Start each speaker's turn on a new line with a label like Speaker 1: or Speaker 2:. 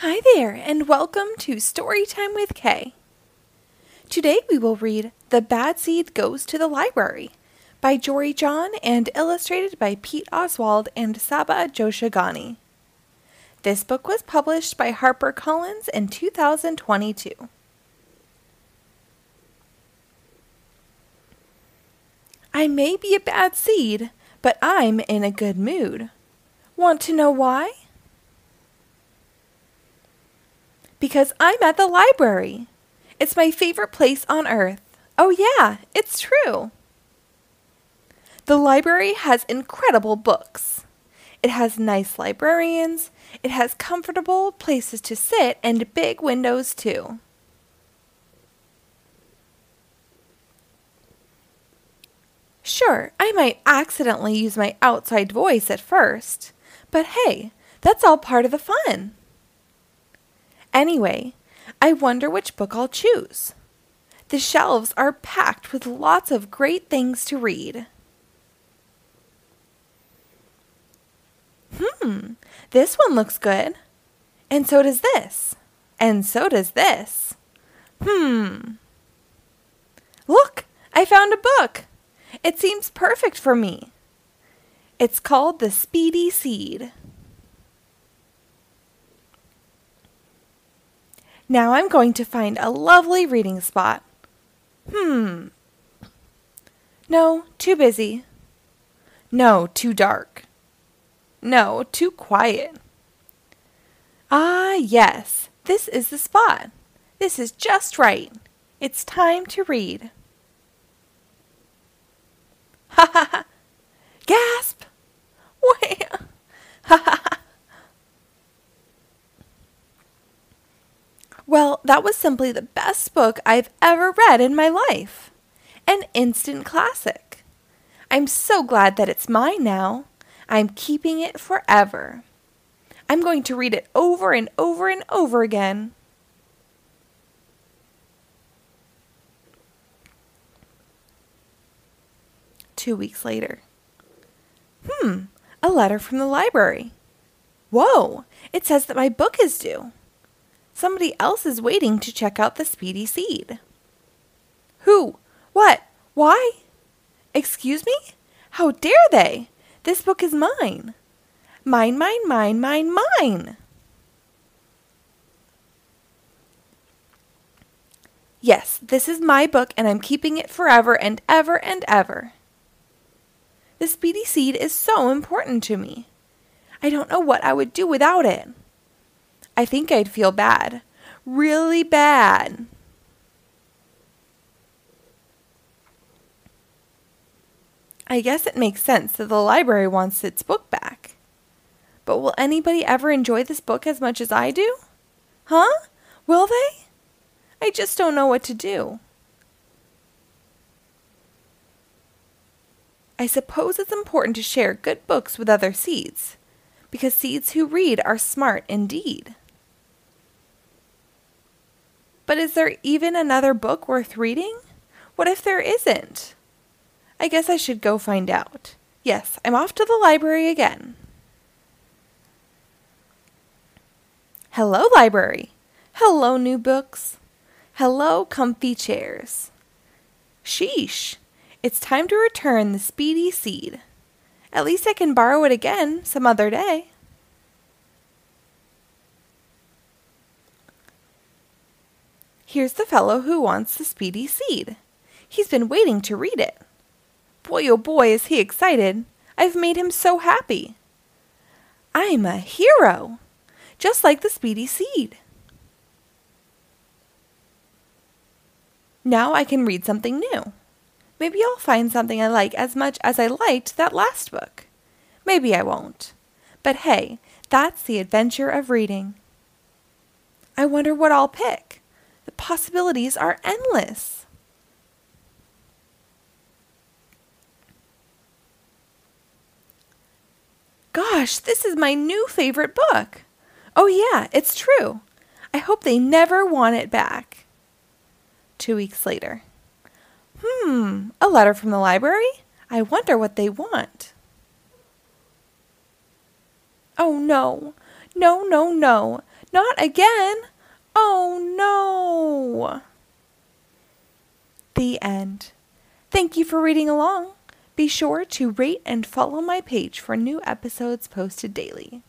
Speaker 1: Hi there, and welcome to Storytime with K. Today we will read The Bad Seed Goes to the Library by Jory John and illustrated by Pete Oswald and Saba Joshaghani. This book was published by HarperCollins in 2022. I may be a bad seed, but I'm in a good mood. Want to know why? Because I'm at the library. It's my favorite place on earth. Oh, yeah, it's true. The library has incredible books. It has nice librarians, it has comfortable places to sit, and big windows, too. Sure, I might accidentally use my outside voice at first, but hey, that's all part of the fun. Anyway, I wonder which book I'll choose. The shelves are packed with lots of great things to read. Hmm, this one looks good. And so does this. And so does this. Hmm. Look, I found a book. It seems perfect for me. It's called The Speedy Seed. Now I'm going to find a lovely reading spot. Hmm. No, too busy. No, too dark. No, too quiet. Ah, yes, this is the spot. This is just right. It's time to read. Ha ha ha! Gasp! Wait! Ha ha ha! Well, that was simply the best book I've ever read in my life. An instant classic. I'm so glad that it's mine now. I'm keeping it forever. I'm going to read it over and over and over again. Two weeks later. Hmm, a letter from the library. Whoa, it says that my book is due. Somebody else is waiting to check out the speedy seed. Who? What? Why? Excuse me? How dare they? This book is mine. Mine, mine, mine, mine, mine. Yes, this is my book and I'm keeping it forever and ever and ever. The speedy seed is so important to me. I don't know what I would do without it. I think I'd feel bad. Really bad. I guess it makes sense that the library wants its book back. But will anybody ever enjoy this book as much as I do? Huh? Will they? I just don't know what to do. I suppose it's important to share good books with other seeds, because seeds who read are smart indeed. But is there even another book worth reading? What if there isn't? I guess I should go find out. Yes, I'm off to the library again. Hello, library. Hello, new books. Hello, comfy chairs. Sheesh, it's time to return the speedy seed. At least I can borrow it again some other day. Here's the fellow who wants the speedy seed. He's been waiting to read it. Boy, oh boy, is he excited! I've made him so happy. I'm a hero, just like the speedy seed. Now I can read something new. Maybe I'll find something I like as much as I liked that last book. Maybe I won't. But hey, that's the adventure of reading. I wonder what I'll pick. Possibilities are endless. Gosh, this is my new favorite book. Oh, yeah, it's true. I hope they never want it back. Two weeks later. Hmm, a letter from the library? I wonder what they want. Oh, no. No, no, no. Not again! Oh no! The end. Thank you for reading along. Be sure to rate and follow my page for new episodes posted daily.